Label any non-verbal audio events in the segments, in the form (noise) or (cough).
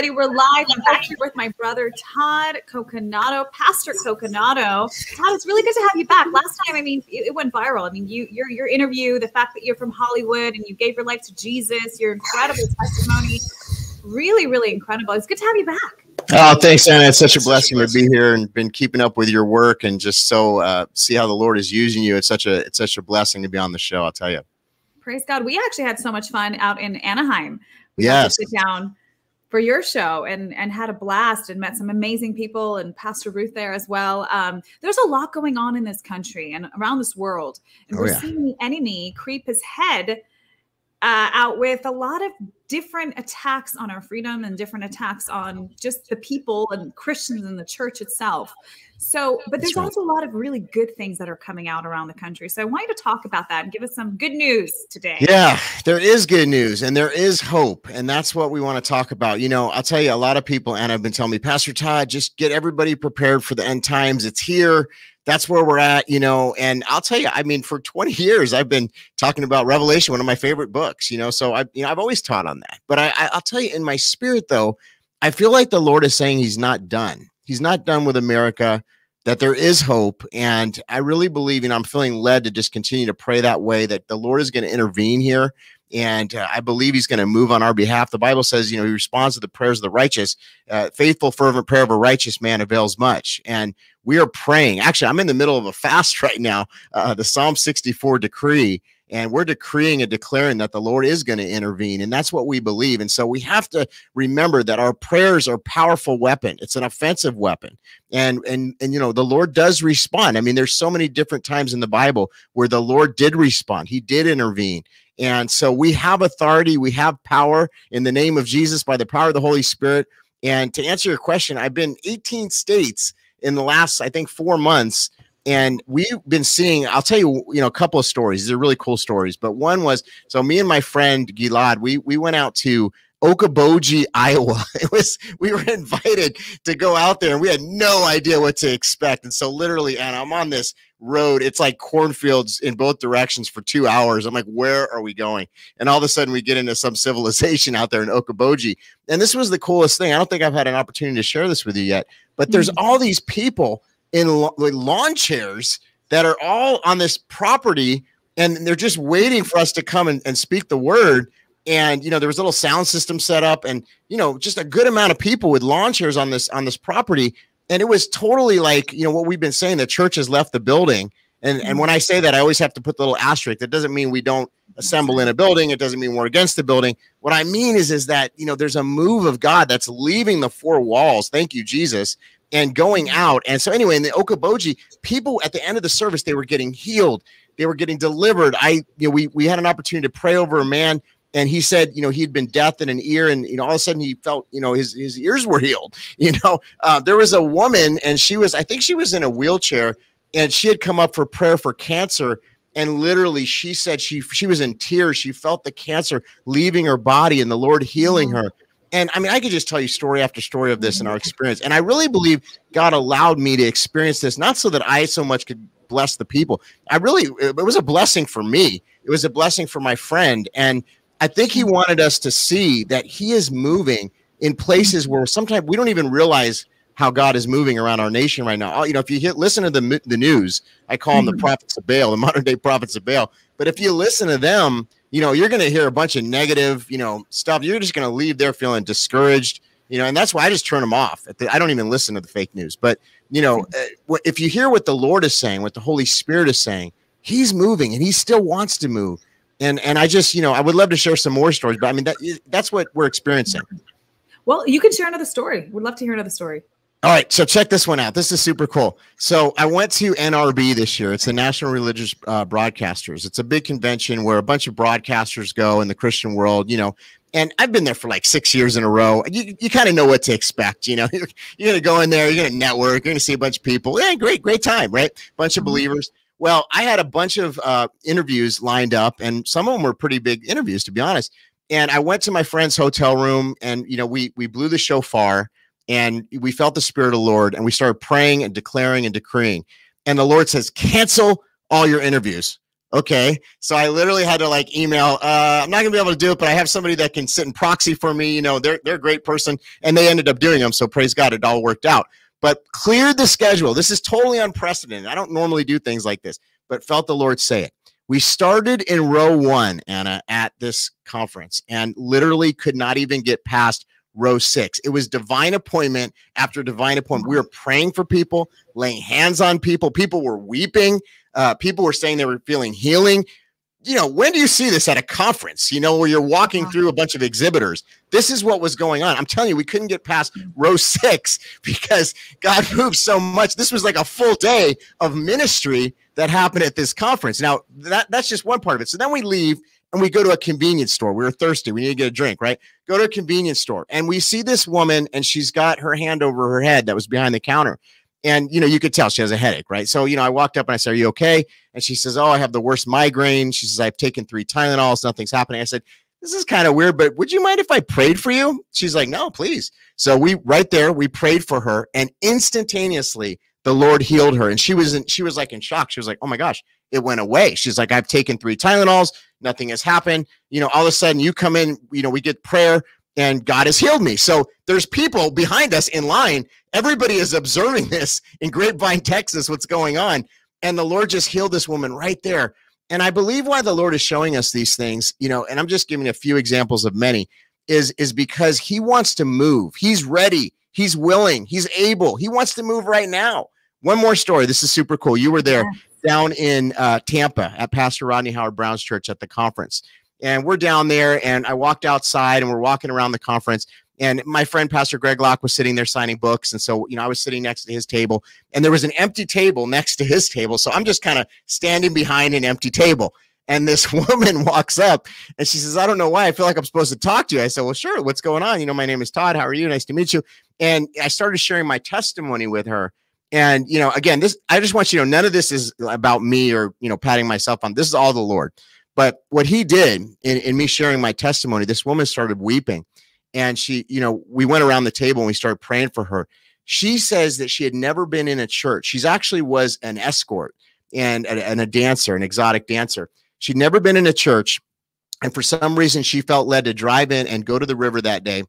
everybody. We're live. I'm back here with my brother Todd Coconato, Pastor Coconato. Todd, it's really good to have you back. Last time, I mean, it, it, went viral. I mean, you your your interview, the fact that you're from Hollywood and you gave your life to Jesus, your incredible testimony, really, really incredible. It's good to have you back. Oh, thanks, Anna. It's such a blessing to be here and been keeping up with your work and just so uh, see how the Lord is using you. It's such a it's such a blessing to be on the show. I'll tell you. Praise God. We actually had so much fun out in Anaheim. We yes. sit down for your show and and had a blast and met some amazing people and Pastor Ruth there as well. Um, there's a lot going on in this country and around this world, and oh, we're yeah. seeing the enemy creep his head uh, out with a lot of different attacks on our freedom and different attacks on just the people and Christians and the church itself. So, but there's right. also a lot of really good things that are coming out around the country. So I want you to talk about that and give us some good news today. Yeah, there is good news and there is hope. And that's what we want to talk about. You know, I'll tell you, a lot of people, and I've been telling me, Pastor Todd, just get everybody prepared for the end times. It's here that's where we're at, you know. And I'll tell you, I mean, for 20 years, I've been talking about Revelation, one of my favorite books, you know. So I, you know, I've always taught on that. But I, I'll tell you, in my spirit, though, I feel like the Lord is saying He's not done. He's not done with America. That there is hope, and I really believe, and I'm feeling led to just continue to pray that way. That the Lord is going to intervene here, and uh, I believe he's going to move on our behalf. The Bible says, you know, he responds to the prayers of the righteous. Uh, faithful, fervent prayer of a righteous man avails much. And we are praying. Actually, I'm in the middle of a fast (laughs) right now, uh, the Psalm 64 decree, and we're decreeing and declaring that the Lord is going to intervene, and that's what we believe. And so we have to remember that our prayers are powerful weapon. It's an offensive weapon, and and and you know the Lord does respond. I mean, there's so many different times in the Bible where the Lord did respond. He did intervene. And so we have authority, we have power in the name of Jesus by the power of the Holy Spirit. And to answer your question, I've been 18 states in the last, I think, four months. And we've been seeing, I'll tell you, you know, a couple of stories. These are really cool stories. But one was so me and my friend Gilad, we we went out to Okoboji, Iowa. (laughs) It was we were invited to go out there and we had no idea what to expect. And so literally, and I'm on this road. It's like cornfields in both directions for two hours. I'm like, where are we going? And all of a sudden we get into some (laughs) civilization out there in Okoboji. And this was the coolest thing. I don't think I've had an opportunity to share this with you yet, but there's mm-hmm. all these people in lawn chairs that are all on this property and they're just waiting for us to come and, and speak the word and you know there was a little sound system set up and you know just a good amount of people with lawn chairs on this on this property. And it was totally like you know what we've been saying the church has left the building. And and when i say that i always have to put the little asterisk. That doesn't mean we don't assemble in a building. It doesn't mean we're against the building. What i mean is is that you know there's a move of god that's leaving the four walls. Thank you jesus. And going mm-hmm. out. And so anyway, in the Okoboji, people at the end of the service, they were getting healed. They were getting delivered. I, you know, we we had an opportunity to pray over a man and he said, you know, he'd been deaf in an ear, and you know, all of a sudden he felt, you know, his his ears were healed. (laughs) You know, uh, there was a woman, and she was, I think she was in a wheelchair, and she had come up for prayer for cancer, and literally she said she she was in tears. She felt the cancer leaving her body, and the Lord healing her. And I mean, I could just tell you story after story of this in our experience. And I really believe God allowed me to experience this, not so that I so much could bless the people. I really, it was a blessing for me. It was a blessing for my friend. And I think he wanted us to see that he is moving in places where sometimes we don't even realize how God is moving around our nation right now. You know, if you hit, listen to the the news, I call them the mm-hmm. prophets of Baal, the modern day prophets of Baal. But if you listen to them, you know, you're going to hear a bunch of negative, you know, stuff. You're just going to leave there feeling discouraged, you know, and that's why I just turn them off. I don't even listen to the fake news. But, you know, uh, if you hear what the Lord is saying, what the Holy Spirit is saying, he's moving and he still wants to move. And, and I just, you know, I would love to share some more stories, but I mean, that, that's what we're experiencing. Well, you can share another story. We'd love to hear another story. All right, so check this one out. This is super cool. So I went to NRB this year. It's the National Religious uh, Broadcasters. It's a big convention where a bunch of broadcasters go in the Christian world. You know, and I've been there for like six years in a row. You, you kind of know what to expect. You know, (laughs) you're, you're going to go in there, you're going to network, you're going to see a bunch of people. Yeah, great, great time, right? Bunch of mm-hmm. believers. Well, I had a bunch of uh, interviews lined up, and some of them were pretty big interviews, to be honest. And I went to my friend's hotel room, and you know, we we blew the shofar and we felt the spirit of the Lord and we started praying and declaring and decreeing. And the Lord says, cancel all your interviews. Okay. So I literally had to like email, uh, I'm not gonna be able to do it, but I have somebody that can sit in proxy for me. You know, they're they're a great person and they ended up doing them. So praise God, it all worked out. But cleared the schedule. This is totally unprecedented. I don't normally do things like this, but felt the Lord say it. We started in row one, Anna, at this conference and literally could not even get past row six. It was divine appointment after divine appointment. We were praying for people, laying hands on people. People were weeping. Uh, people were saying they were feeling healing. You know, when do you see this at a conference, you know, where you're walking uh-huh. through a bunch of exhibitors? This is what was going on. I'm telling you, we couldn't get past mm. row six (laughs) because God (laughs) moved so much. This was like a full day of ministry that happened at this conference. Now, that, that's just one part of it. So then we leave and we go to a convenience store. We were thirsty. We need to get a drink, right? Go to a convenience store and we see this woman and she's got her hand over her head that was behind the counter. And, you know, you could tell she has a headache, right? So, you know, I walked up and I said, Are you okay? And she says, Oh, I have the worst migraine. She says, I've taken three Tylenols. Nothing's happening. I said, This is kind of weird, but would you mind if I prayed for you? She's like, No, please. So we, right there, we prayed for her and instantaneously the Lord healed her. And she was, in, she was like in shock. She was like, Oh my gosh, it went away. She's like, I've taken three Tylenols. Nothing has happened. You know, all of a sudden you come in, you know, we get prayer and God has healed me. So there's people behind us in line. Everybody is observing (laughs) this in Grapevine, Texas, what's going on. And the Lord just healed this woman right there. And I believe why the Lord is showing us these things, you know, and I'm just giving a few examples of many, is, is because He wants to move. He's ready. He's willing. He's able. He wants to move right now. One more story. This is super cool. You were there down in uh, Tampa at Pastor Rodney Howard Browne's church at the conference. And we're down there, and I walked outside, and we're walking around the conference. And my friend Pastor Greg Locke was sitting there signing books, and so you know I was sitting next to his table, and there was an empty table next to his table. So I'm just kind of standing behind an empty table. And this (laughs) woman walks up and she says, I don't know why. I feel like I'm supposed to talk to you. I said, Well, sure. What's going on? You know, my name is Todd. How are you? Nice to meet you. And I started sharing my testimony with her. And, you know, again, this, I just want you to know, none of this is about me or, you know, patting myself on. This is all the Lord. But what he did in, in me sharing my testimony, this woman started weeping. And she, you know, we went around the table and we started praying for her. She says that she had never been in a church. She's actually was an escort and, and a dancer, an exotic dancer. She'd never been in a church. And for some reason, she felt led to drive in and go to the river that day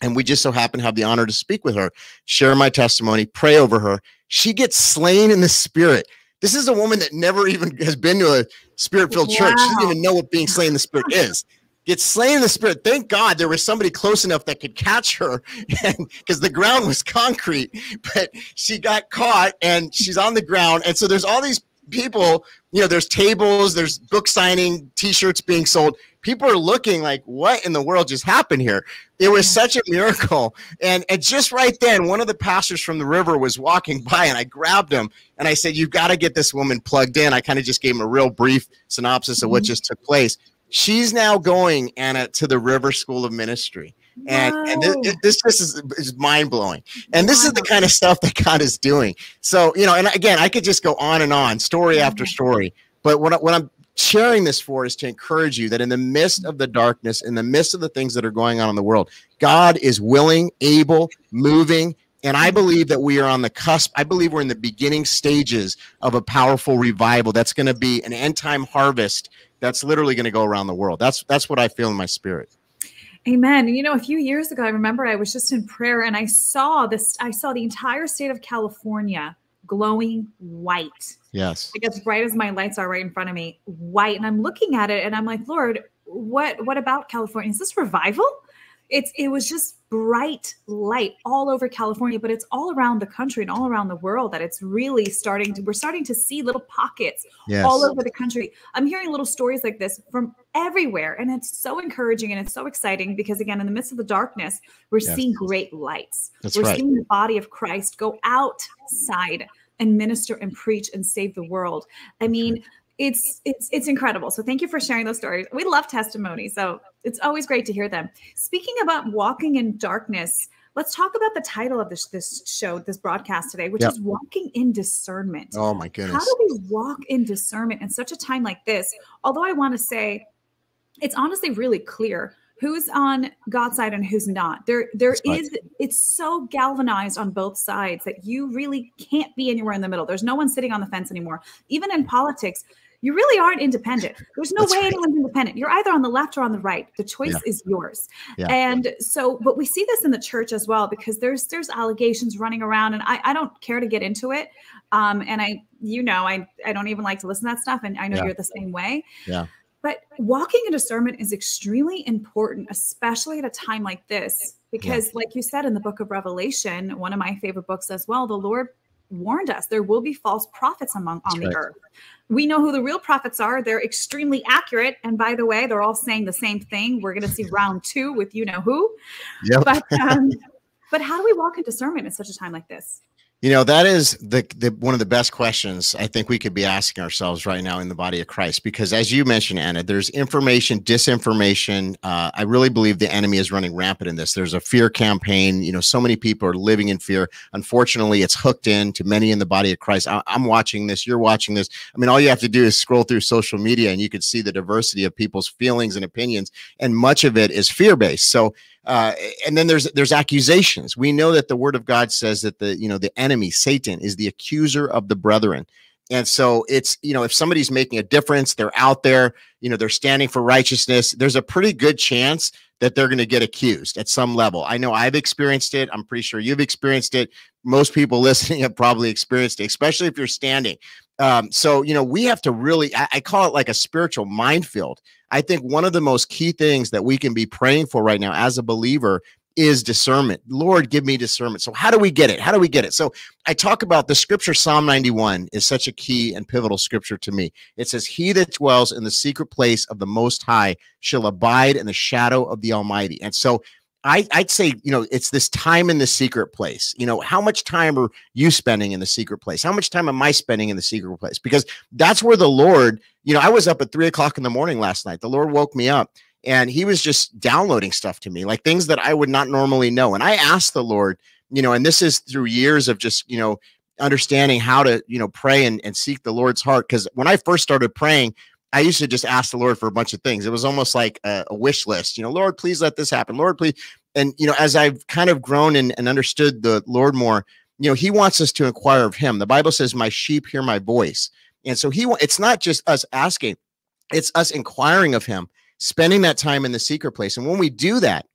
and we just so happen to have the honor to speak with her, share my testimony, pray over her. She gets slain in the spirit. This is a woman that never even has been to a spirit filled wow. church. She doesn't even know what being slain in the spirit (laughs) is. Gets slain in the spirit. Thank God there was somebody close enough that could catch her (laughs) because the ground was concrete, (laughs) but she got caught and she's on the ground. And so there's all these people, you know, there's tables, there's book signing, t shirts being sold people are looking like, what in the world just happened here? It was such a miracle. And, and just right then, one of the pastors from the river was walking by, and I grabbed him and I said, You've got to get this woman plugged in. I kind of just gave him a real brief synopsis of what mm-hmm. just took place. She's now going, Anna, to the River School of Ministry. And, wow. and this, this just is, is mind blowing. And this wow. is the kind of stuff that God is doing. So, you know, and again, I could just go on and on, story after mm-hmm. story. But what, what I'm sharing this for is to encourage you that in the midst of the darkness, in the midst of the things that are going on in the world, God is willing, able, moving. And I mm-hmm. believe that we are on the cusp. I believe we're in the beginning stages of a powerful revival that's going to be an end time harvest that's literally going to go around the world. That's that's what I feel in my spirit. Amen. You know, a few years ago, I remember I was just in prayer and I saw this, I saw the entire state of California glowing white. Yes. Like as bright as my lights are right in front of me, white. And I'm looking at it and I'm like, Lord, what what about California? Is this revival? It's it was just bright light all over California, but it's all around the country and all around the world that it's really starting to, we're starting to see little pockets yes. all over the country. I'm hearing little stories like this from everywhere. And it's so encouraging and it's so exciting because, again, in the midst of the darkness, we're yes. seeing great lights. That's we're right. seeing the body of Christ go outside and minister and preach and save the world. I mean, it's it's it's incredible. So thank you for sharing those stories. We love testimony. so it's always great to hear them. Speaking about walking in darkness, let's talk about the title of this this show, this broadcast today, which yep. is walking in discernment. Oh my goodness! How do we walk in discernment in such a time like this? Although I want to say, it's honestly really clear who's on God's side and who's not. There, there is. It's so galvanized on both sides that you really can't be anywhere in the middle. There's no one sitting on the fence anymore. Even in politics, you really aren't independent. There's no That's way right. anyone's independent. You're either on the left or on the right. The choice yeah. is yours. Yeah. And so, but we see this in the church as well because there's there's allegations running around, and I, I don't care to get into it. Um, and I, you know, I I don't even like to listen to that stuff, and I know yeah. you're the same way. Yeah. But walking in discernment is extremely important, especially at a time like this, because, yeah. like you said in the book of Revelation, one of my favorite books as well, the Lord warned us there will be false prophets among on That's the right. earth. We know who the real prophets are. They're extremely accurate. And by the way, they're all saying the same thing. We're going to see round two with you know who. Yep. But um, (laughs) but how do we walk in discernment at such a time like this? You know, that is the, the one of the best questions I think we could be asking ourselves right now in the body of Christ. Because as you mentioned, Anna, there's information, disinformation. Uh, I really believe the enemy is running rampant in this. There's a fear campaign. You know, so many people are living in fear. Unfortunately, it's hooked in to many in the body of Christ. I, I'm watching this. You're watching this. I mean, all you have to do is scroll through social media and you can see the diversity of people's feelings and opinions. And much of it is fear based. So, uh, and then there's there's accusations. We know that the word of God says that the you know the enemy Satan is the accuser of the brethren. And so it's, you know, if somebody's making a difference, they're out there, you know, they're standing for righteousness, there's a pretty good chance that they're going to get accused at some level. I know I've experienced it. I'm pretty sure you've experienced it. Most people (laughs) listening have probably experienced it, especially if you're standing. Um, so, you know, we have to really, I, I call it like a spiritual minefield. I think one of the most key things that we can be praying for right now as a believer is discernment. Lord, give me discernment. So, how do we get it? How do we get it? So, I talk about the scripture, Psalm 91 is such a key and pivotal scripture to me. It says, He that dwells in the secret place of the Most High shall abide in the shadow of the Almighty. And so, I, I'd say, you know, it's this time in the secret place. You know, how much time are you spending in the secret place? How much time am I spending in the secret place? Because that's where the Lord, you know, I was up at three o'clock in the morning last night. The Lord woke me up and he was just downloading stuff to me like things that i would not normally know and i asked the lord you know and this is through years of just you know understanding how to you know pray and, and seek the lord's heart because when i first started praying i used to just ask the lord for a bunch of things it was almost like a, a wish list you know lord please let this happen lord please and you know as i've kind of grown and, and understood the lord more you know he wants us to inquire of him the bible says my sheep hear my voice and so he it's not just us asking it's us inquiring of him spending that time in the secret place. And when we do that,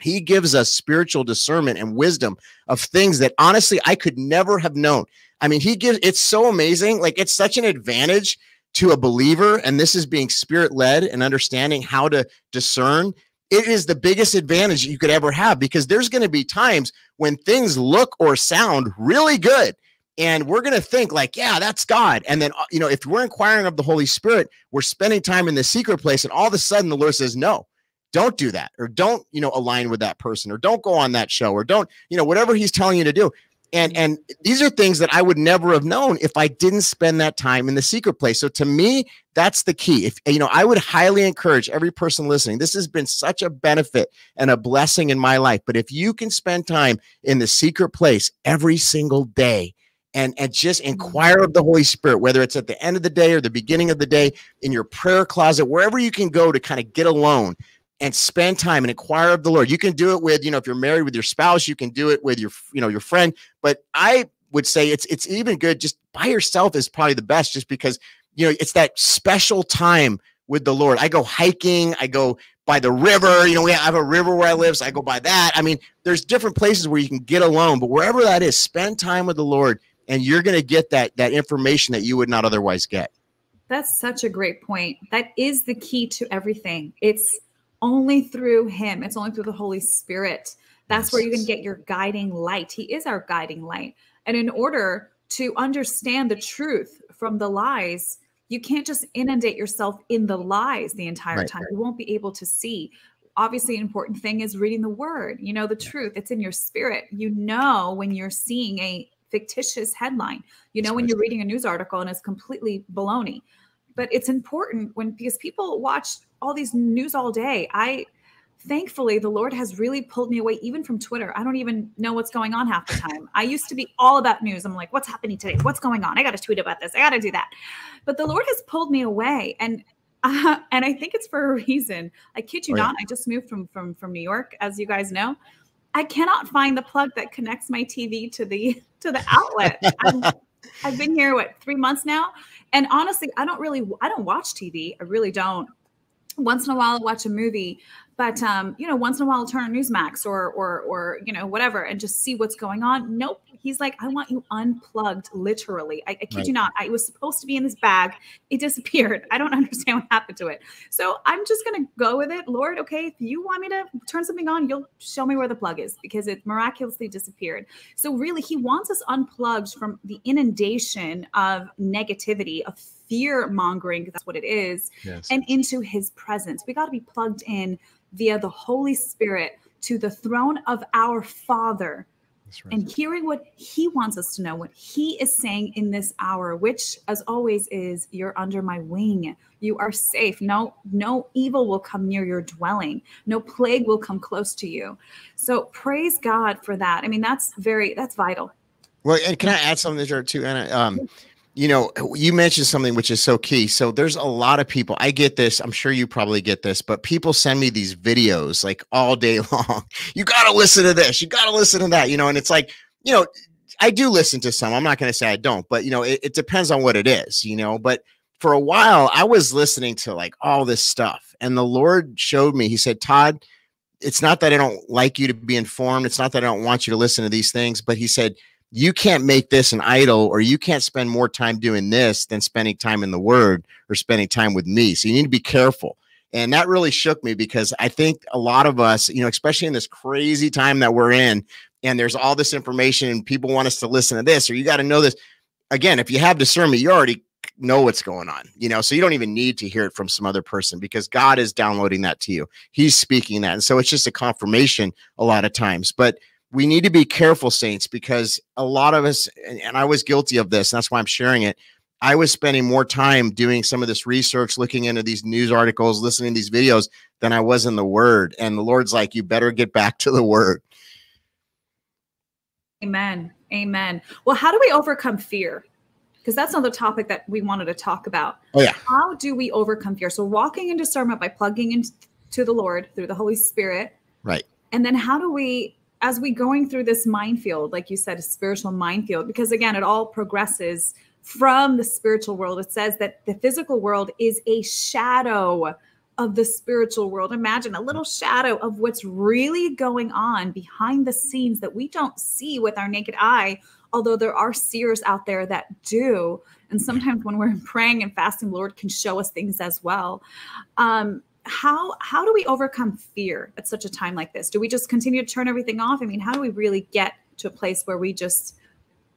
he gives us spiritual discernment and wisdom of things that honestly I could never have known. I mean, he gives it's so amazing. Like it's such an advantage to a believer, and this is being spirit led and understanding how to discern. It is the biggest advantage you could ever have because there's going to be times when things look or sound really good and we're going to think like yeah that's god and then uh, you know if we're inquiring of the holy spirit we're spending time in the secret place and all of a sudden the lord says no don't do that or don't you know align with that person or don't go on that show or don't you know whatever he's telling you to do and and these are things that i would never have known if i didn't spend that time in the secret place so to me that's the key if you know i would highly encourage every person listening this has been such a benefit and a blessing in my life but if you can spend time in the secret place every single day and and just mm-hmm. inquire of the Holy Spirit, whether it's at the end of the day or the beginning of the day, in your prayer closet, wherever you can go to kind of get alone and spend time and inquire of the Lord. You can do it with, you know, if you're married with your spouse, you can do it with your, you know, your friend. But I would say it's it's even good just by yourself is probably the best, just because you know it's that special time with the Lord. I go hiking, I go by the river. You know, we have a river where I live, so I go by that. I mean, there's different places where you can get alone, but wherever that is, spend time with the Lord and you're going to get that that information that you would not otherwise get that's such a great point that is the key to everything it's only through him. It's only through the holy spirit. That's yes. where you can get your guiding light. He is our guiding light. And in order to understand the truth from the lies you can't just inundate yourself in the lies the entire right. time. you won't be able to see. Obviously an important thing is reading the word. You know the truth. It's in your spirit. You know when you're seeing a fictitious headline. You know, when you're reading a news article and it's completely baloney. But it's important when because people watch all these news all day. I thankfully the Lord has really pulled me away even from Twitter. I don't even know what's going on half the time. I used to be all about news. I'm like, what's happening today? What's going on? I got to tweet about this. I got to do that. But the Lord has pulled me away and uh, (laughs) and I think it's for a reason. I kid you oh, not. I just moved from from from New York, as you guys know. I cannot find the plug that connects my TV to the (laughs) to the outlet. i have been here what three months now, And honestly, I don't really, I don't watch TV. I really don't. Once in a while, I'll watch a movie, but um, you know, once in a while, I'll turn on Newsmax or or or you know whatever and just see what's going on. Nope, he's like, I want you unplugged, literally. I, I kid right. you not. I was supposed to be in this bag. It disappeared. I don't (laughs) understand what happened to it. So I'm just gonna go with it, Lord. Okay, if you want me to turn something on, you'll show me where the plug is because it miraculously disappeared. So really, he wants us unplugged from the inundation of negativity of fear mongering because that's what it is yes. and into his presence we got to be plugged in via the Holy Spirit to the throne of our Father. Right. And hearing what he wants us to know, what he is saying in this hour, which as always is you're under my wing. You are safe. No, no evil will come near your dwelling. No plague will come close to you. So praise God for that. I mean, that's very that's vital. Well, and can I add something to there too, Anna? Um, you know, you mentioned something which is so key. So there's a lot of people. I get this. I'm sure you probably get this, but people send me these videos like all day (laughs) long. You got to listen to this. You got to listen to that. You know, and it's like, you know, I do listen to some. I'm not going to say I don't, but you know, it, it depends on what it is. You know, but for a while I was listening to like all this stuff, and the Lord showed me. He said, Todd. It's not that I don't like you to be informed. It's not that I don't want you to listen to these things, but he said, you can't make this an idol or you can't spend more time doing this than spending time in the word or spending time with me. So you need to be careful. And that really shook me because I think a lot of us, you know, especially in this crazy time that we're in, and there's all this information and people want us to listen to this or you got to know this. Again, if you have discernment, you already know what's going on, you know, so you don't even need to hear it from some other person because God is downloading that to you. He's speaking that. And so it's just a confirmation a lot of times. But we need to be careful, saints, because a lot of us, and I was guilty of this, and that's why I'm sharing it. I was spending more time doing some of this research, looking into these news articles, listening to these videos than I was in the word. And the Lord's like, you better get back to the word. Amen. Amen. Well, how do we overcome fear? Because that's another topic that we wanted to talk about. Oh, yeah. How do we overcome fear? So, walking in discernment by plugging into the Lord through the Holy Spirit. Right. And then, how do we as we going through this minefield, like you said, a spiritual minefield, because again, it all progresses from the spiritual world. It says that the physical world is a shadow of the spiritual world. Imagine a little shadow of what's really going on behind the scenes that we don't see with our naked eye, although there are seers out there that do. And sometimes when we're (laughs) praying and fasting, Lord can show us things as well. Um, how how do we overcome fear at such a time like this? Do we just continue to turn everything off? I mean, how do we really get to a place where we just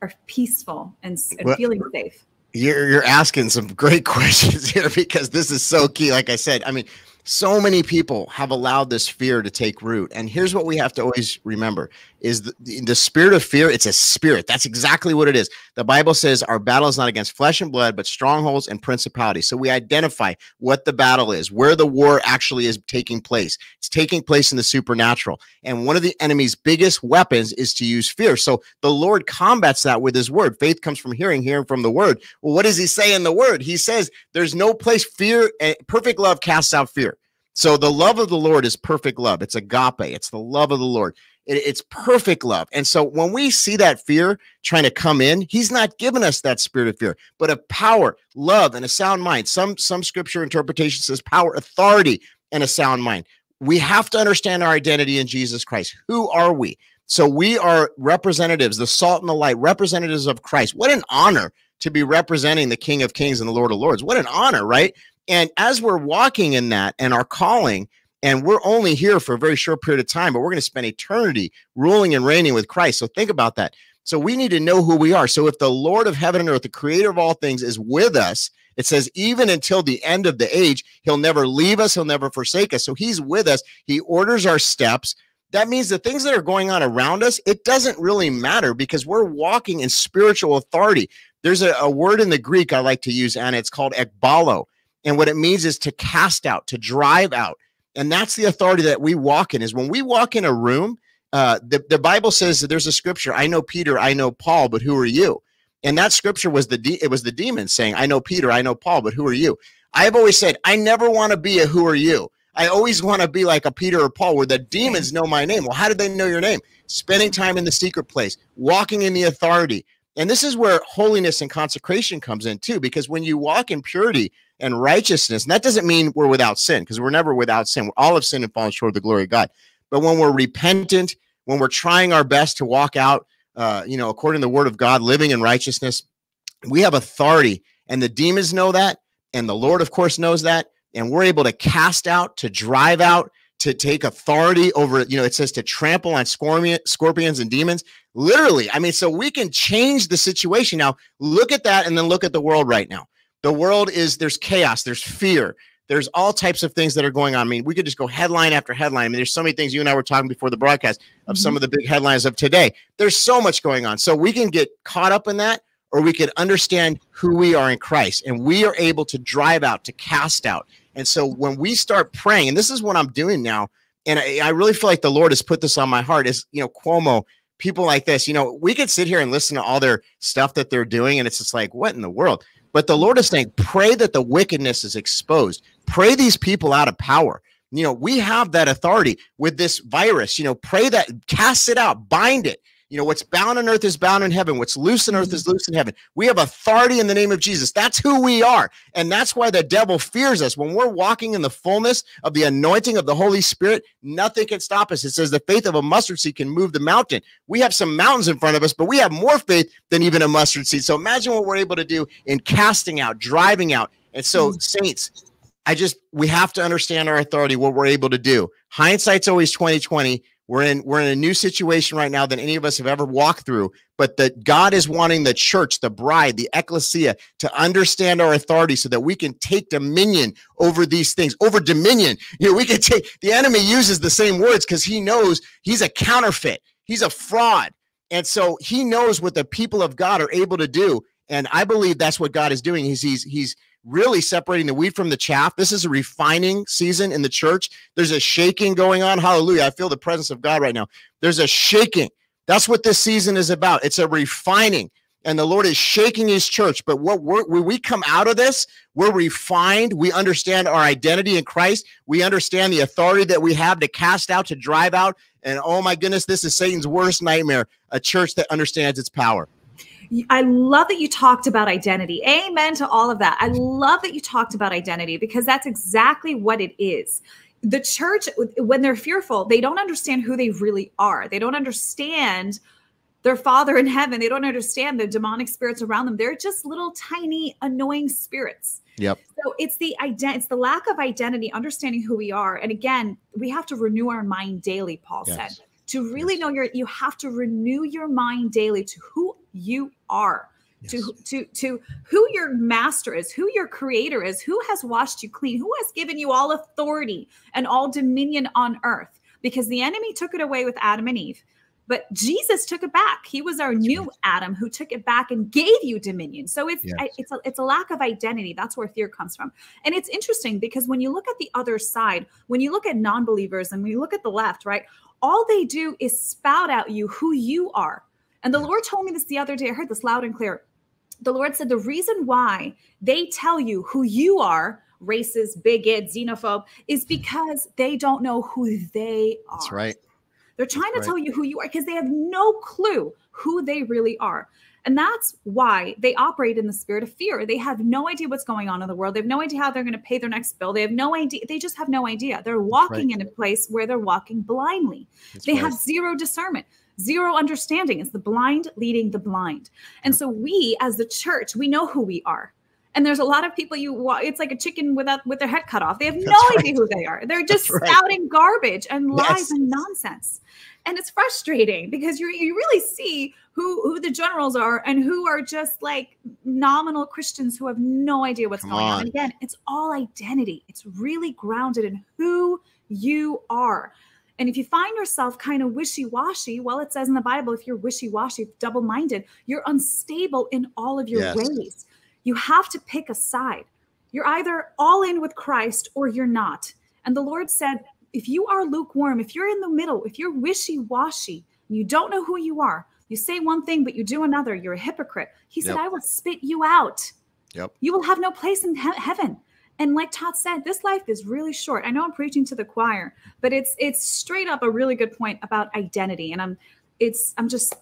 are peaceful and, and well, feeling safe? You're you're asking some great (laughs) questions here because this is so key. Like I said, I mean, so many people have allowed this fear to take root and here's what we have to always remember is the, the, spirit of fear it's a spirit. That's exactly what it is. The bible says our battle is not against flesh and blood but strongholds and principalities. So we identify what the battle is where the war actually is taking place. It's taking place in the supernatural. And one of the enemy's biggest weapons is to use fear. So the lord combats that with his word. Faith comes from hearing hearing from the word. Well what does he say in the word? He says there's no place fear eh, perfect love casts out fear. So the love of the Lord is perfect love. It's agape. It's the love of the Lord. It, it's perfect love. And so when we see that fear trying to come in, He's not giving us that spirit of fear, but of power, love, and a sound mind. Some some scripture interpretation says power, authority, and a sound mind. We have to understand our identity in Jesus Christ. Who are we? So we are representatives, the salt and the light, representatives of Christ. What an honor to be representing the King of Kings and the Lord of Lords. What an honor, right? And as we're walking in that and our calling, and we're only here for a very short period of time, but we're going to spend eternity ruling and reigning with Christ. So think about that. So we need to know who we are. So if the Lord of heaven and earth, the creator of all things, is with us, it says, even until the end of the age, he'll never leave us, he'll never forsake us. So he's with us, he orders our steps. That means the things that are going on around us, it doesn't really matter because we're walking in spiritual authority. There's a, a word in the Greek I like to use, and it's called ekbalo. And what it means is to cast out, to drive out. And that's the authority that we walk in is when we walk in a room, uh, the, the Bible says that there's a scripture, I know Peter, I know Paul, but who are you? And that scripture was the de- it was the demon saying, I know Peter, I know Paul, but who are you? I've always said, I never want to be a who are you. I always want to be like a Peter or Paul where the demons know my name. Well, how did they know your name? Spending time in the secret place, walking in the authority, And this is where holiness and consecration comes in too, because when you walk in purity and righteousness, and that doesn't mean we're without sin, because we're never without sin. All of sin and fallen short of the glory of God. But when we're repentant, when we're trying our best to walk out, uh, you know, according to the word of God, living in righteousness, we have authority. And the demons know that. And the Lord, of course, knows that. And we're able to cast out, to drive out, to take authority over, you know, it says to trample on scorpion, scorpions and demons. Literally. I mean, so we can change the situation. Now, look at that and then look at the world right now. The world is there's chaos, there's fear, there's all types of things that are going on. I mean, we could just go headline after headline. I mean, there's so many things you and I were talking before the broadcast of mm-hmm. some of the big headlines of today. There's so much going on. So we can get caught up in that or we could understand who we are in Christ and we are able to drive out, to cast out. And so when we start praying, and this is what I'm doing now, and I, I really feel like the Lord has put this on my heart is, you know, Cuomo, people like this, you know, we could sit here and listen to all their stuff that they're doing, and it's just like, what in the world? But the Lord is saying, pray that the wickedness is exposed. Pray these people out of power. You know, we have that authority with this virus. You know, pray that, cast it out, bind it. You know, what's bound on earth is bound in heaven. What's loose on earth is loose in heaven. We have authority in the name of Jesus. That's who we are. And that's why the devil fears us. When we're walking in the fullness of the anointing of the Holy Spirit, nothing can stop us. It says the faith of a mustard seed can move the mountain. We have some mountains in front of us, but we have more faith than even a mustard seed. So imagine what we're able to do in casting out, driving out. And so, mm. saints, I just we have to understand our authority, what we're able to do. Hindsight's always 2020. We're in we're in a new situation right now than any of us have ever walked through. But that God is wanting the church, the bride, the ecclesia to understand our authority so that we can take dominion over these things, over dominion. You know, we can take the enemy uses the same words because he knows he's a counterfeit, he's a fraud. And so he knows what the people of God are able to do. And I believe that's what God is doing. He's he's he's really separating the wheat from the chaff. This is a refining season in the church. There's a shaking going on. Hallelujah. I feel the presence of God right now. There's a shaking. That's what this season is about. It's a refining. And the Lord is shaking his church. But what we're, when we come out of this, we're refined. We understand our identity in Christ. We understand the authority that we have to cast out, to drive out. And oh my goodness, this is Satan's worst nightmare a church that understands its power. I love that you talked about identity. Amen to all of that. I love that you talked about identity because that's exactly what it is. The church, when they're fearful, they don't understand who they really are. They don't understand their father in heaven. They don't understand the demonic spirits around them. They're just little tiny annoying spirits. Yep. So it's the ident it's the lack of identity, understanding who we are. And again, we have to renew our mind daily, Paul yes. said. To really yes. know your you have to renew your mind daily to who you are. Yes. To, to to who your master is, who your creator is, who has washed you clean, who has given you all authority and all dominion on earth. Because the enemy took it away with Adam and Eve, but Jesus took it back. He was our That's new right. Adam who took it back and gave you dominion. So it's yes. it's a, it's a lack of identity. That's where fear comes from. And it's interesting because when you look at the other side, when you look at non-believers and when you look at the left, right, all they do is spout out you who you are and the Lord told me this the other day. I heard this loud and clear. The Lord said the reason why they tell you who you are, racist, bigot, xenophobe, is because they don't know who they are. That's right. They're trying That's to right. tell you who you are because they have no clue who they really are. And that's why they operate in the spirit of fear. They have no idea what's going on in the world. They have no idea how they're going to pay their next bill. They have no idea. They just have no idea. They're walking right. in a place where they're walking blindly. That's they right. have zero discernment zero understanding. It's the blind leading the blind. And so we as the church, we know who we are. And there's a lot of people you it's like a chicken without with their head cut off. They have no right. idea who they are. They're just spouting garbage and lies yes. and nonsense. And it's frustrating because you you really see who who the generals are and who are just like nominal Christians who have no idea what's Come going on. on. And again, it's all identity. It's really grounded in who you are. And if you find yourself kind of wishy washy, well, it says in the Bible, if you're wishy washy, double minded, you're unstable in all of your yes. ways. You have to pick a side. You're either all in with Christ or you're not. And the Lord said, if you are lukewarm, if you're in the middle, if you're wishy washy, you don't know who you are, you say one thing, but you do another, you're a hypocrite. He said, I will spit you out. Yep. You will have no place in he- heaven. And like Todd said, this life is really short. I know I'm preaching to the choir, but it's it's straight up a really good point about identity. And I'm it's I'm just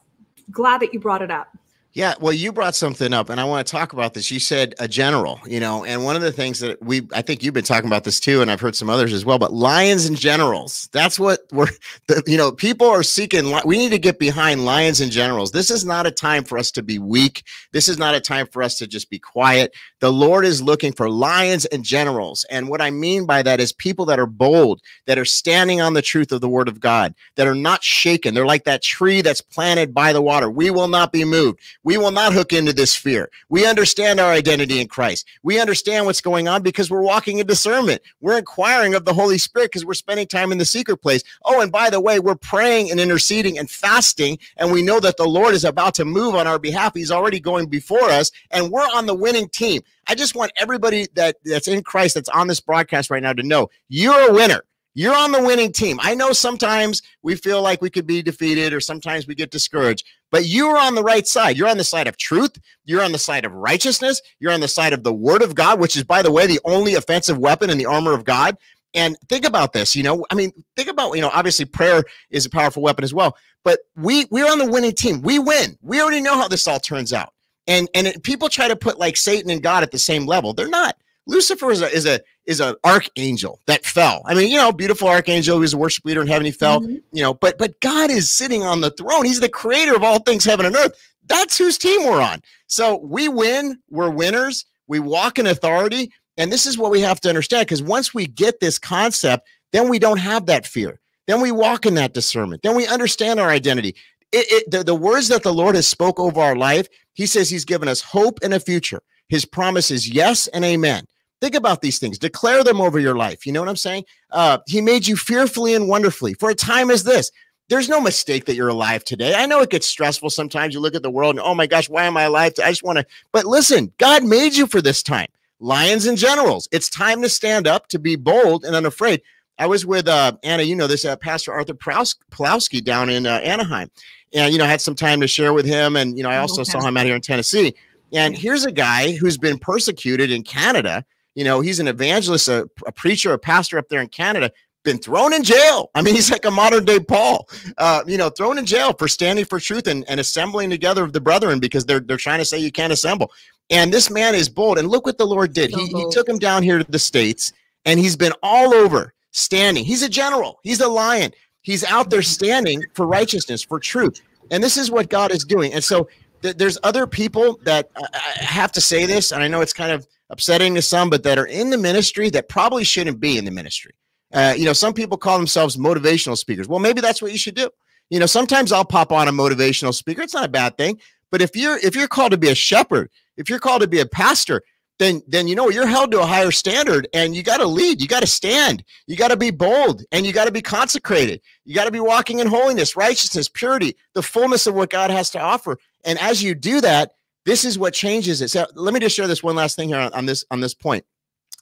glad that you brought it up. Yeah, well, you brought something up, and I want to talk about this. You said a general, you know, and one of the things that we, I think you've been talking about this too, and I've heard some others as well. But lions and generals, that's what we're, the, you know, people are seeking. We need to get behind lions and generals. This is not a time for us to be weak. This is not a time for us to just be quiet. The Lord is looking for lions and generals, and what I mean by that is people that are bold, that are standing on the truth of the Word of God, that are not shaken. They're like that tree that's planted by the water. We will not be moved we will not hook into this fear. We understand our identity in Christ. We understand what's going on because we're walking in discernment. We're inquiring of the Holy Spirit because we're spending time in the secret place. Oh, and by the way, we're praying and interceding and fasting, and we know that the Lord is about to move on our behalf. He's already going before us, and we're on the winning team. I just want everybody that that's in Christ that's on this broadcast right now to know you're a winner. You're on the winning team. I know sometimes we feel like we could be defeated or sometimes we get discouraged, but you're on the right side. You're on the side of truth. You're on the side of righteousness. You're on the side of the word of God, which is, by the way, the only offensive weapon in the armor of God. And think about this, you know, I mean, think about, you know, obviously prayer is a powerful weapon as well, but we we're on the winning team. We win. We already know how this all turns out. And and it, people try to put like Satan and God at the same level. They're not. Lucifer is a is a is an archangel that fell. I mean, you know, beautiful archangel. He was a worship leader in heaven. He fell. Mm-hmm. You know, but but God is sitting on the throne. He's the creator of all things, heaven and earth. That's whose team we're on. So we win. We're winners. We walk in authority, and this is what we have to understand. Because once we get this concept, then we don't have that fear. Then we walk in that discernment. Then we understand our identity. It, it, the, the words that the Lord has spoke over our life, He says He's given us hope and a future. His promise is yes and amen. Think about these things. Declare them over your life. You know what I'm saying? Uh, he made you fearfully and wonderfully for a time as this. There's no mistake that you're alive today. I know it gets stressful sometimes. You look at the world and, oh my gosh, why am I alive? I just want to. But listen, God made you for this time. Lions and generals. It's time to stand up, to be bold and unafraid. I was with uh, Anna, you know this, uh, Pastor Arthur Pawlowski down in uh, Anaheim. And, you know, I had some time to share with him. And, you know, I oh, also okay. saw him out here in Tennessee. And here's a guy who's been persecuted in Canada you know, he's an evangelist, a, a preacher, a pastor up there in Canada, been thrown in jail. I mean, (laughs) he's like a modern day Paul, uh, you know, thrown in jail for standing for truth and, and assembling together of the brethren because they're they're trying to say you can't assemble. And this man is bold. And look what the Lord did. So he, he took him down here to the States and he's been all over standing. He's a general, he's a lion. He's out there standing for righteousness, for truth. And this is what God is doing. And so th- there's other people that uh, I have to say this, and I know it's kind of upsetting to some, but that are in the ministry that probably shouldn't be in the ministry. Uh, you know, some people call themselves motivational speakers. Well, maybe that's what you should do. You know, sometimes I'll pop on a motivational speaker. It's not a bad thing. But if you're if you're called to be a shepherd, if you're called to be a pastor, then then you know you're held to a higher standard and you got to lead you got to stand you got to be bold and you got to be consecrated you got to be walking in holiness righteousness purity the fullness of what god has to offer and as you do that this is what changes it. So let me just share this one last thing here on, on this on this point.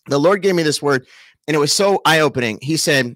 The Lord gave me this word, and it was so eye-opening. He said,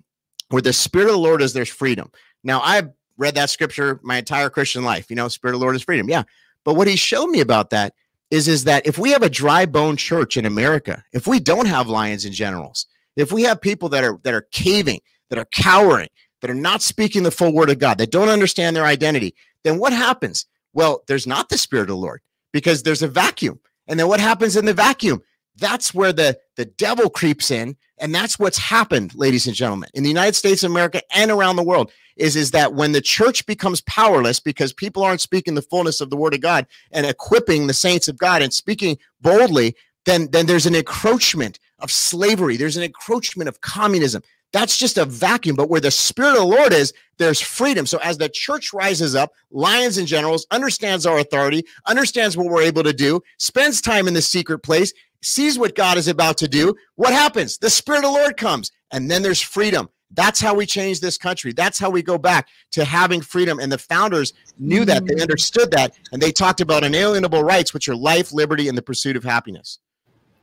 "Where the Spirit of the Lord is, there's freedom." Now I've read that scripture my entire Christian life. You know, Spirit of the Lord is freedom. Yeah. But what he showed me about that is, is that if we have a dry bone church in America, if we don't have lions and generals, if we have people that are that are caving, that are cowering, that are not speaking the full word of God, that don't understand their identity, then what happens? Well, there's not the Spirit of the Lord because there's a vacuum. And then what happens in the vacuum? That's where the, the devil creeps in. And that's what's happened, ladies and gentlemen, in the United States of America and around the world is, is that when the church becomes powerless because people aren't speaking the fullness of the word of God and equipping the saints of God and speaking boldly, then, then there's an encroachment of slavery. There's an encroachment of communism. That's just a vacuum. But where the Spirit of the Lord is, there's freedom. So as the church rises up, Lions and Generals understands our authority, understands what we're able to do, spends time in the secret place, sees what God is about to do. What happens? The Spirit of the Lord comes, and then there's freedom. That's how we change this country. That's how we go back to having freedom. And the founders knew that, they mm. understood that, and they talked about inalienable rights, which are life, liberty, and the pursuit of happiness.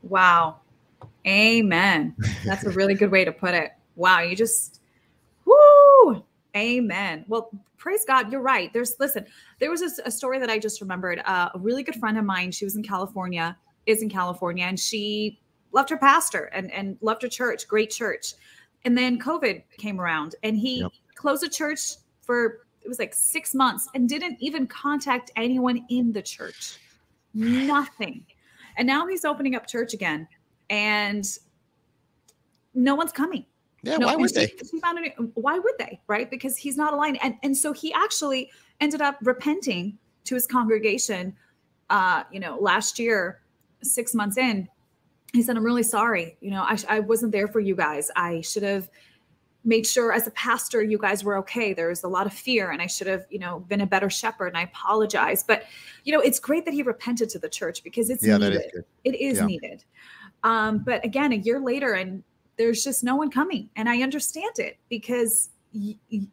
Wow. Amen. That's a really good way to put it wow, you just, whoo, amen. Well, praise God, you're right. There's, listen, there was a, a story that I just remembered. Uh, a really good friend of mine, she was in California, is in California, and she loved her pastor and, and loved her church, great church. And then COVID came around and he yep. closed a church for it was like six months and didn't even contact anyone in the church. Nothing. And now he's opening up church again. And no one's coming. Yeah, no, why would they? why would they? Right? Because he's not aligned. And and so he actually ended up repenting to his congregation uh, you know, last year, six months in, he said, I'm really sorry. You know, I, I wasn't there for you guys. I should have made sure as a pastor you guys were okay there was a lot of fear and i should have you know been a better shepherd and i apologize but you know it's great that he repented to the church because it's yeah, needed it is yeah. needed um, but again a year later and there's just no one coming and i understand it because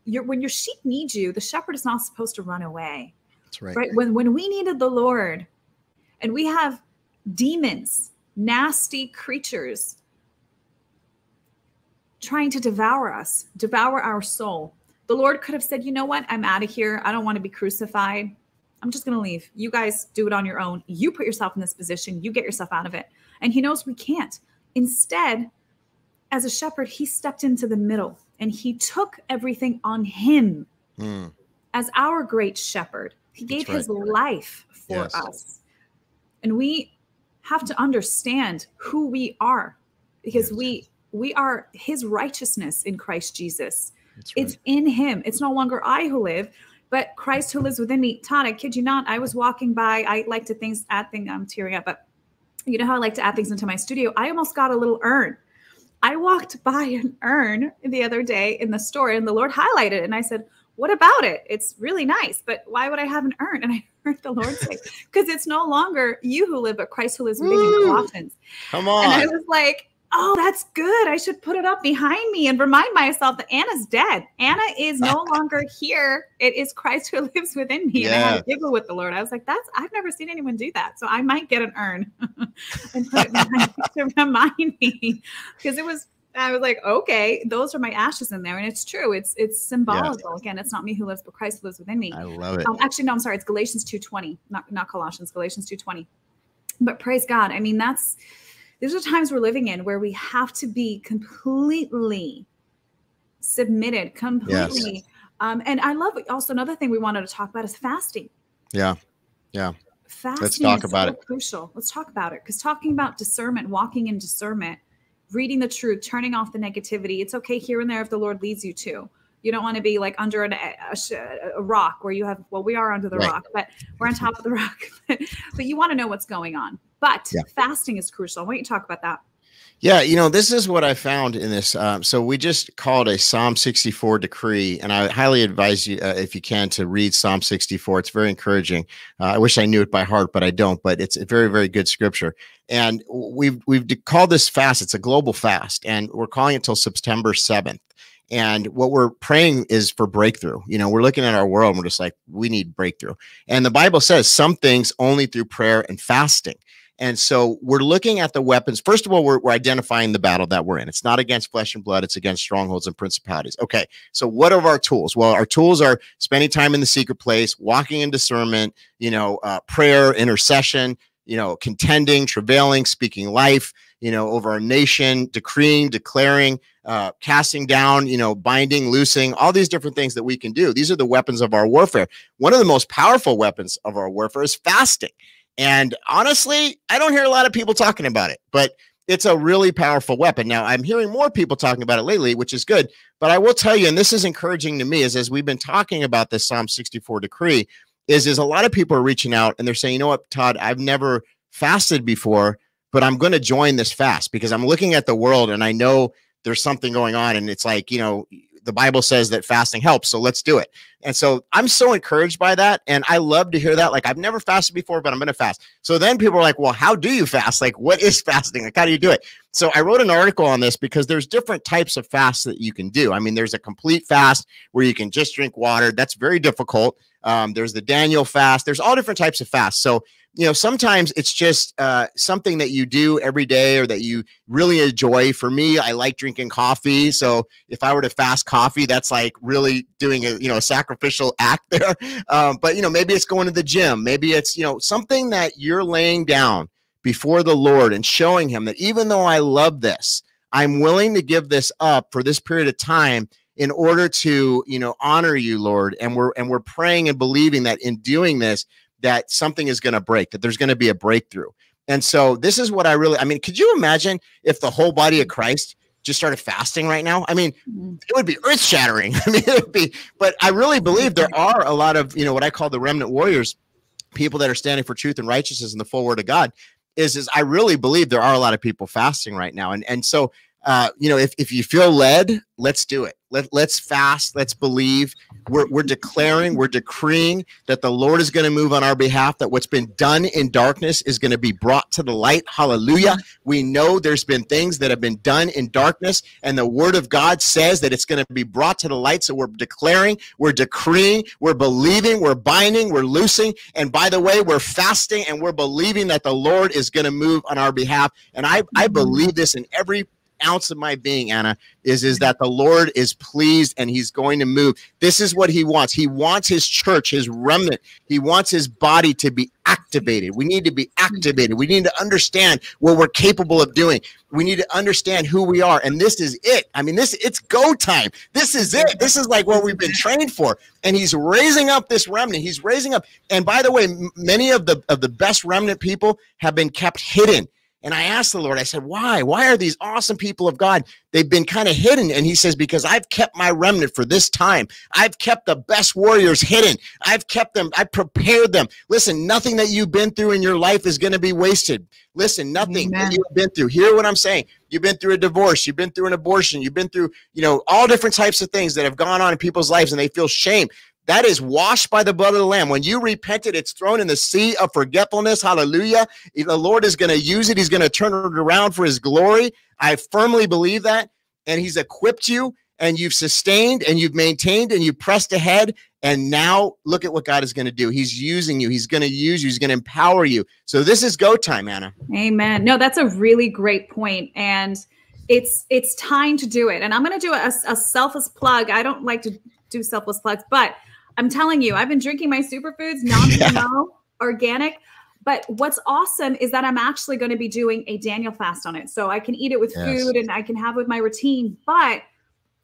you're when your sheep need you the shepherd is not supposed to run away that's right. Right. When when we needed the Lord and we have demons, nasty creatures trying to devour us, devour our soul. The Lord could have said, you know what? I'm out of here. I don't want to be crucified. I'm just going to leave. You guys do it on your own. You put yourself in this position. You get yourself out of it. And he knows we can't. Instead, as a shepherd, he stepped into the middle and he took everything on him mm. as our great shepherd. He gave right. his life for yes. us. And we have to understand who we are because yes. we we are his righteousness in Christ Jesus. Right. It's in him. It's no longer I who live, but Christ who lives within me. Todd, I kid you not, I was walking by. I like to things add things. I'm tearing up, but you know how I like to add things into my studio. I almost got a little urn. I walked by an urn the other day in the store and the Lord highlighted it. and I said, what about it? It's really nice, but why would I have an urn? (laughs) And I heard the Lord say, (laughs) because it's no longer you who live, but Christ who lives within you. Colossians. Come on. And I was like, oh, that's good. I should put it up behind me and remind myself that Anna's dead. Anna is no (laughs) longer here. It is Christ who (laughs) lives within me. Yeah. And I had a giggle with the Lord. I was like, that's, I've never seen anyone do that. So I might get an urn (laughs) and put it behind to remind me because it was I was like, okay, those are my ashes in there, and it's true. It's it's symbolical. Yeah. Again, it's not me who lives, but Christ lives within me. I love it. Um, actually, no, I'm sorry. It's Galatians two twenty, not not Colossians. Galatians two twenty. But praise God. I mean, that's these are times we're living in where we have to be completely submitted, completely. Yes. Um, and I love also another thing we wanted to talk about is fasting. Yeah, yeah. Fasting Let's talk about so it. Crucial. Let's talk about it because talking about discernment, walking in discernment reading the truth, turning off the negativity. It's okay here and there if the Lord leads you to. You don't want to be like under an, a, a, rock where you have, well, we are under the right. rock, but we're on top of the (laughs) rock. but you want to know what's going on. But yeah. fasting is crucial. Why don't you talk about that? Yeah, you know, this is what I found in this. Um, so we just called a Psalm 64 decree, and I highly advise you, uh, if you can, to read Psalm 64. It's very encouraging. Uh, I wish I knew it by heart, but I don't. But it's a very, very good scripture. And we've we've called this fast. It's a global fast, and we're calling it till September 7th. And what we're praying is for breakthrough. You know, we're looking at our world and we're just like, we need breakthrough. And the Bible says some things only through prayer and fasting. And so we're looking at the weapons. First of all, we're, we're, identifying the battle that we're in. It's not against flesh and blood, it's against strongholds and principalities. Okay. So what are our tools? Well, our tools are spending time in the secret place, walking in discernment, you know, uh, prayer, intercession, you know, contending, travailing, speaking life, you know, over our nation, decreeing, declaring, uh, casting down, you know, binding, loosing, all these different things that we can do. These are the weapons of our warfare. One of the most powerful weapons of our warfare is fasting. And honestly, I don't hear a lot of people talking about it, but it's a really powerful weapon. Now, I'm hearing more people talking about it lately, which is good. But I will tell you, and this is encouraging to me, is as we've been talking about this Psalm 64 decree, is is a lot of people are reaching out and they're saying, you know what, Todd, I've never fasted before, but I'm going to join this fast because I'm looking at the world and I know there's something going on, and it's like, you know, the Bible says that fasting helps, so let's do it. And so I'm so encouraged by that. And I love to hear that. Like, I've never fasted before, but I'm going to fast. So then people are like, well, how do you fast? Like, what is (laughs) fasting? Like, how do you do it? So I wrote an article on this because there's different types of fasts that you can do. I mean, there's a complete fast where you can just drink water. That's very difficult. Um, there's the Daniel fast. There's all different types of fasts. So you know, sometimes it's just uh, something that you do every day or that you really enjoy. For me, I like drinking coffee. So if I were to fast coffee, that's like really doing a, you know, a sacrificial (laughs) act there. Um, but, you know, maybe it's going to the gym. Maybe it's, you know, something that you're laying down before the Lord and showing him that even though I love this, I'm willing to give this up for this period of time in order to you know honor you lord and we're and we're praying and believing that in doing this that something is going to break that there's going to be a breakthrough and so this is what i really i mean could you imagine if the whole body of christ just started fasting right now i mean mm-hmm. it would be earth shattering (laughs) i mean it would be but i really believe there are a lot of you know what i call the remnant warriors people that are standing for truth and righteousness and the full word of god is is i really believe there are a lot of people fasting right now and and so uh, you know, if, if you feel led, let's do it. Let, let's fast. Let's believe. We're, we're declaring, we're decreeing that the Lord is going to move on our behalf, that what's been done in darkness is going to be brought to the light. Hallelujah. We know there's been things that have been done in darkness, and the word of God says that it's going to be brought to the light. So we're declaring, we're decreeing, we're believing, we're binding, we're loosing. And by the way, we're fasting and we're believing that the Lord is going to move on our behalf. And I, I believe this in every ounce of my being, Anna, is is that the Lord is pleased and He's going to move. This is what He wants. He wants His church, His remnant. He wants His body to be activated. We need to be activated. We need to understand what we're capable of doing. We need to understand who we are, and this is it. I mean, this it's go time. This is it. This is like what we've been trained for. And He's raising up this remnant. He's raising up. And by the way, many of the of the best remnant people have been kept hidden and I asked the Lord, I said, why? Why are these awesome people of God? They've been kind of hidden. And he says, because I've kept my remnant for this time. I've kept the best warriors hidden. I've kept them. I prepared them. Listen, nothing that you've been through in your life is going to be wasted. Listen, nothing Amen. that you've been through. Hear what I'm saying. You've been through a divorce. You've been through an abortion. You've been through, you know, all different types of things that have gone on in people's lives and they feel shame. That is washed by the blood of the Lamb. When you repent it, it's thrown in the sea of forgetfulness. Hallelujah. The Lord is going to use it, He's going to turn it around for His glory. I firmly believe that. And He's equipped you, and you've sustained, and you've maintained, and you pressed ahead. And now look at what God is going to do. He's using you, He's going to use you, He's going to empower you. So this is go time, Anna. Amen. No, that's a really great point. And it's it's time to do it and i'm going to do a, a selfless plug i don't like to do selfless plugs but I'm telling you, I've been drinking my superfoods, non-GMO, (laughs) yeah. organic. But what's awesome is that I'm actually going to be doing a Daniel fast on it. So I can eat it with yes. food and I can have with my routine, but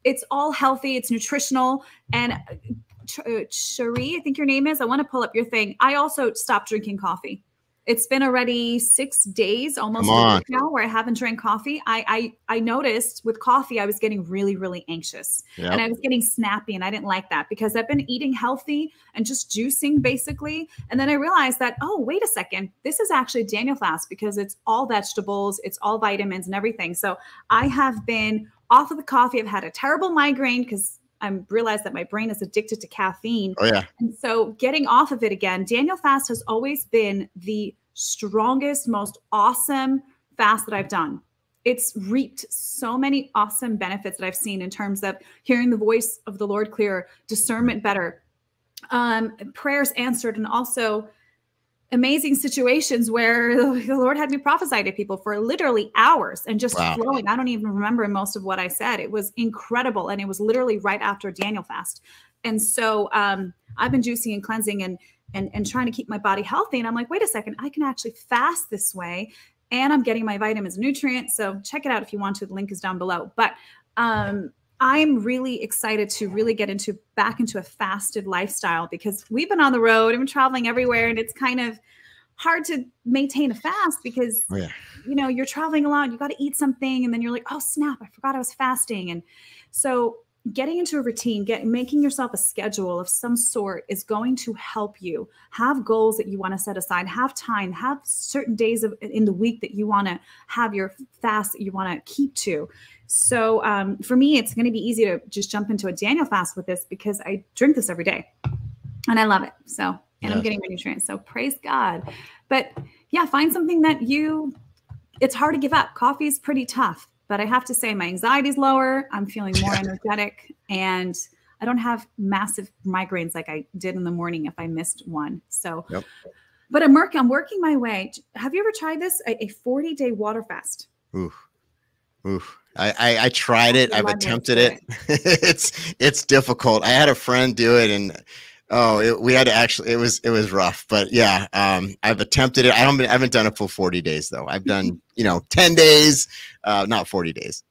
it's all healthy, it's nutritional. And uh, Cherie, I think your name is. I want to pull up your thing. I also stopped drinking coffee it's been already six days almost now where I haven't drank coffee. I, I I noticed with coffee I was getting really really anxious yep. and I was getting snappy and I didn't like that because I've been eating healthy and just juicing basically. And then I realized that oh wait a second, this is actually Daniel fast because it's all vegetables, it's all vitamins and everything. So I have been off of the coffee. I've had a terrible migraine because I'm realized that my brain is addicted to caffeine. Oh yeah. And so getting off of it again, Daniel fast has always been the strongest, most awesome fast that I've done. It's reaped so many awesome benefits that I've seen in terms of hearing the voice of the Lord clearer, discernment better, um, prayers answered, and also amazing situations where (laughs) the Lord had me prophesy to people for literally hours and just wow. flowing. I don't even remember most of what I said. It was incredible. And it was literally right after Daniel fast. And so um, I've been juicing and cleansing and, and, and trying to keep my body healthy. And I'm like, wait a second, I can actually fast this way. And I'm getting my vitamins and nutrients. So check it out if you want to. The link is down below. But um, I'm really excited to really get into back into a fasted lifestyle because we've been on the road and traveling everywhere, and it's kind of hard to maintain a fast because oh, yeah. you know you're traveling a lot. You got to eat something, and then you're like, oh snap, I forgot I was fasting, and so getting into a routine, get making yourself a schedule of some sort is going to help you have goals that you want to set aside, have time, have certain days of in the week that you want to have your fast that you want to keep to. So um, for me, it's going to be easy to just jump into a Daniel fast with this because I drink this every day and I love it. So, and yeah. I'm getting my nutrients. So praise God. But yeah, find something that you, it's hard to give up. Coffee is pretty tough, but I have to say my anxiety is lower. I'm feeling more energetic and I don't have massive migraines like I did in the morning if I missed one. So, yep. but I'm working, I'm working my way. Have you ever tried this? A, a 40 day water fast. Ooh. Oof. I, I, I tried it. I've attempted it. (laughs) it's it's difficult. I had a friend do it, and oh, it, we had to actually. It was it was rough, but yeah, um, I've attempted it. I don't. I haven't done it for forty days though. I've done you know ten days, uh, not forty days.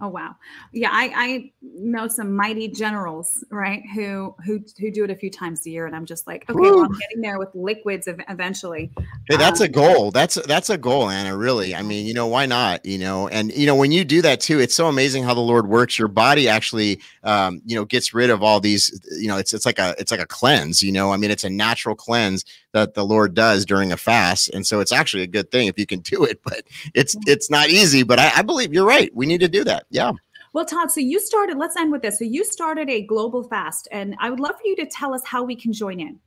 Oh wow, yeah, I, I know some mighty generals, right? Who who who do it a few times a year, and I'm just like, okay, well, I'm getting there with liquids eventually. Hey, that's um, a goal. That's that's a goal, Anna. Really, I mean, you know, why not? You know, and you know, when you do that too, it's so amazing how the Lord works. Your body actually, um, you know, gets rid of all these. You know, it's it's like a it's like a cleanse. You know, I mean, it's a natural cleanse that the Lord does during a fast, and so it's actually a good thing if you can do it. (laughs) But it's it's not easy. But I, I believe you're right. We need to do that. Yeah. Well, Todd, so you started, let's end with this. So you started a global fast, and I would love for you to tell us how we can join in.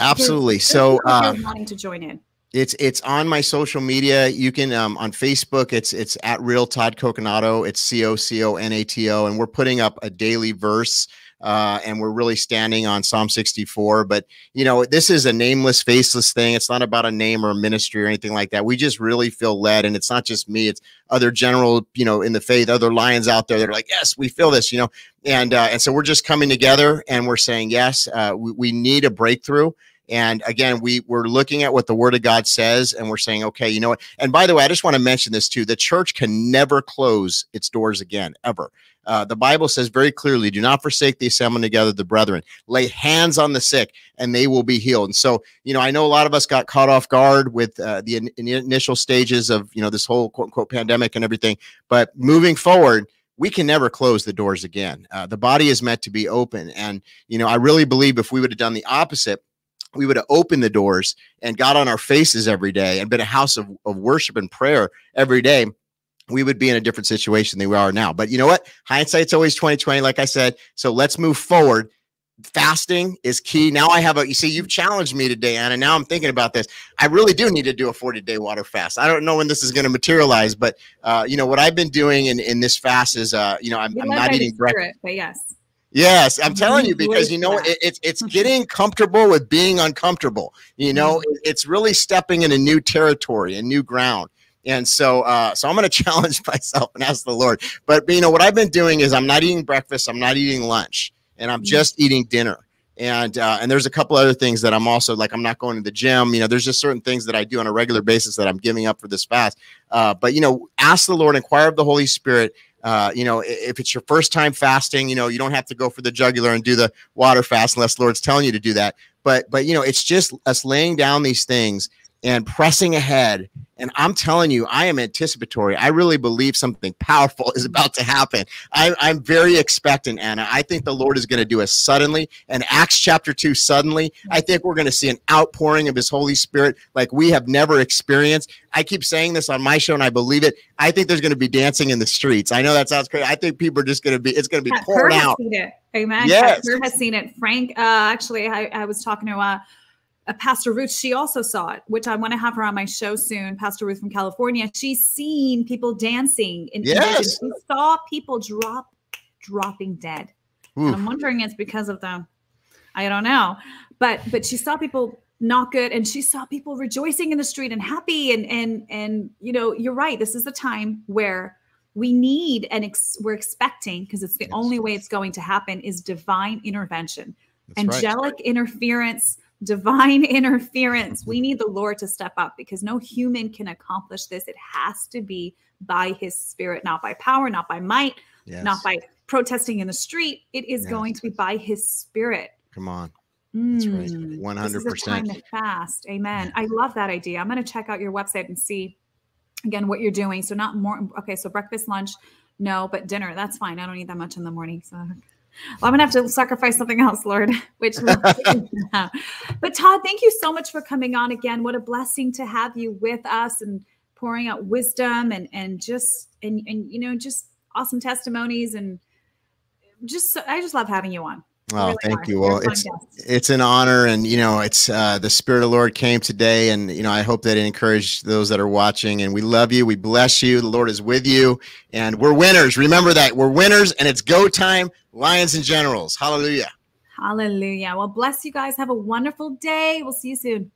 Absolutely. So um, wanting to join in. It's it's on my social media. You can um, on Facebook. It's it's at real Todd Coconato. It's C O C O N A T O, and we're putting up a daily verse uh, and we're really standing on Psalm 64. But you know, this is a nameless, faceless thing. It's not about a name or a ministry or anything like that. We just really feel led, and it's not just me; it's other general, you know, in the faith, other lions out there that are like, yes, we feel this, you know, and uh, and so we're just coming together and we're saying, yes, uh, we, we need a breakthrough. And again, we we're looking at what the Word of God says, and we're saying, okay, you know what? And by the way, I just want to mention this too: the church can never close its doors again, ever. Uh, the Bible says very clearly, do not forsake the assembling together the brethren. Lay hands on the sick and they will be healed. And so, you know, I know a lot of us got caught off guard with uh, the in initial stages of, you know, this whole quote unquote pandemic and everything. But moving forward, we can never close the doors again. Uh, the body is meant to be open. And, you know, I really believe if we would have done the opposite, we would have opened the doors and got on our faces every day and been a house of, of worship and prayer every day we would be in a different situation than we are now. But you know what? Hindsight's always 2020, like I said. So let's move forward. Fasting is key. Now I have a you see, you've challenged me today, Anna. Now I'm thinking about this. I really do need to do a 40 day water fast. I don't know when this is going to materialize, but uh, you know what I've been doing in, in this fast is uh, you know, I'm, I'm not eating breakfast. But yes. Yes, I'm telling you because you know it, it's it's getting comfortable with being uncomfortable. You know, mm-hmm. it's really stepping in a new territory, a new ground. And so, uh, so I'm going (laughs) to challenge myself and ask the Lord. But you know what I've been doing is I'm not eating breakfast, I'm not eating lunch, and I'm mm. just eating dinner. And uh, and there's a couple other things that I'm also like I'm not going to the gym. You know, there's just certain things that I do on a regular basis that I'm giving up for this fast. Uh, but you know, ask the Lord, inquire of the Holy Spirit. Uh, you know, if it's your first time fasting, you know, you don't have to go for the jugular and do the water fast unless Lord's telling you to do that. But but you know, it's just us laying down these things and pressing ahead. And I'm telling you, I am anticipatory. I really believe something powerful (laughs) is about to happen. I, am very expectant, Anna. I think the Lord is going to do a suddenly, and Acts chapter 2 suddenly. I think we're going to see an outpouring of His Holy Spirit like we have never experienced. I keep saying this on my show, and I believe it. I think there's going to be dancing in the streets. I know that sounds crazy. I think people are just going to be, it's going to be poured out. Amen. Yes. has seen it. Frank, uh, actually, I, I was talking to uh, uh, Pastor Ruth, she also saw it, which I want to have her on my show soon. Pastor Ruth from California. She's seen people dancing in yes. She saw people drop, dropping dead. And I'm wondering it's because of them. I don't know, but but she saw people not good, and she saw people rejoicing in the street and happy, and and and you know, you're right. This is the time where we need and ex- we're expecting because it's the yes. only way it's going to happen is divine intervention, That's angelic right. interference divine (laughs) interference. We need the Lord to step up because no human can accomplish this. It has to be by his spirit, not by power, not by might, yes. not by protesting in the street. It is yes. going to be by his spirit. Come on. That's right. 100%. Mm. Time to fast. Amen. I love that idea. I'm going to check out your website and see again what you're doing. So not more okay, so breakfast, lunch, no, but dinner, that's fine. I don't eat that much in the morning. So well, I'm gonna have to sacrifice something else, Lord. (laughs) Which, (laughs) but Todd, thank you so much for coming on again. What a blessing to have you with us and pouring out wisdom and and just and and you know just awesome testimonies and just I just love having you on. Oh, really thank are. you. Well, it's it's an honor, and you know, it's uh, the Spirit of the Lord came today, and you know, I hope that it encouraged those that are watching. And we love you. We bless you. The Lord is with you, and we're winners. Remember that we're winners, and it's go time. Lions and Generals. Hallelujah. Hallelujah. Well, bless you guys. Have a wonderful day. We'll see you soon.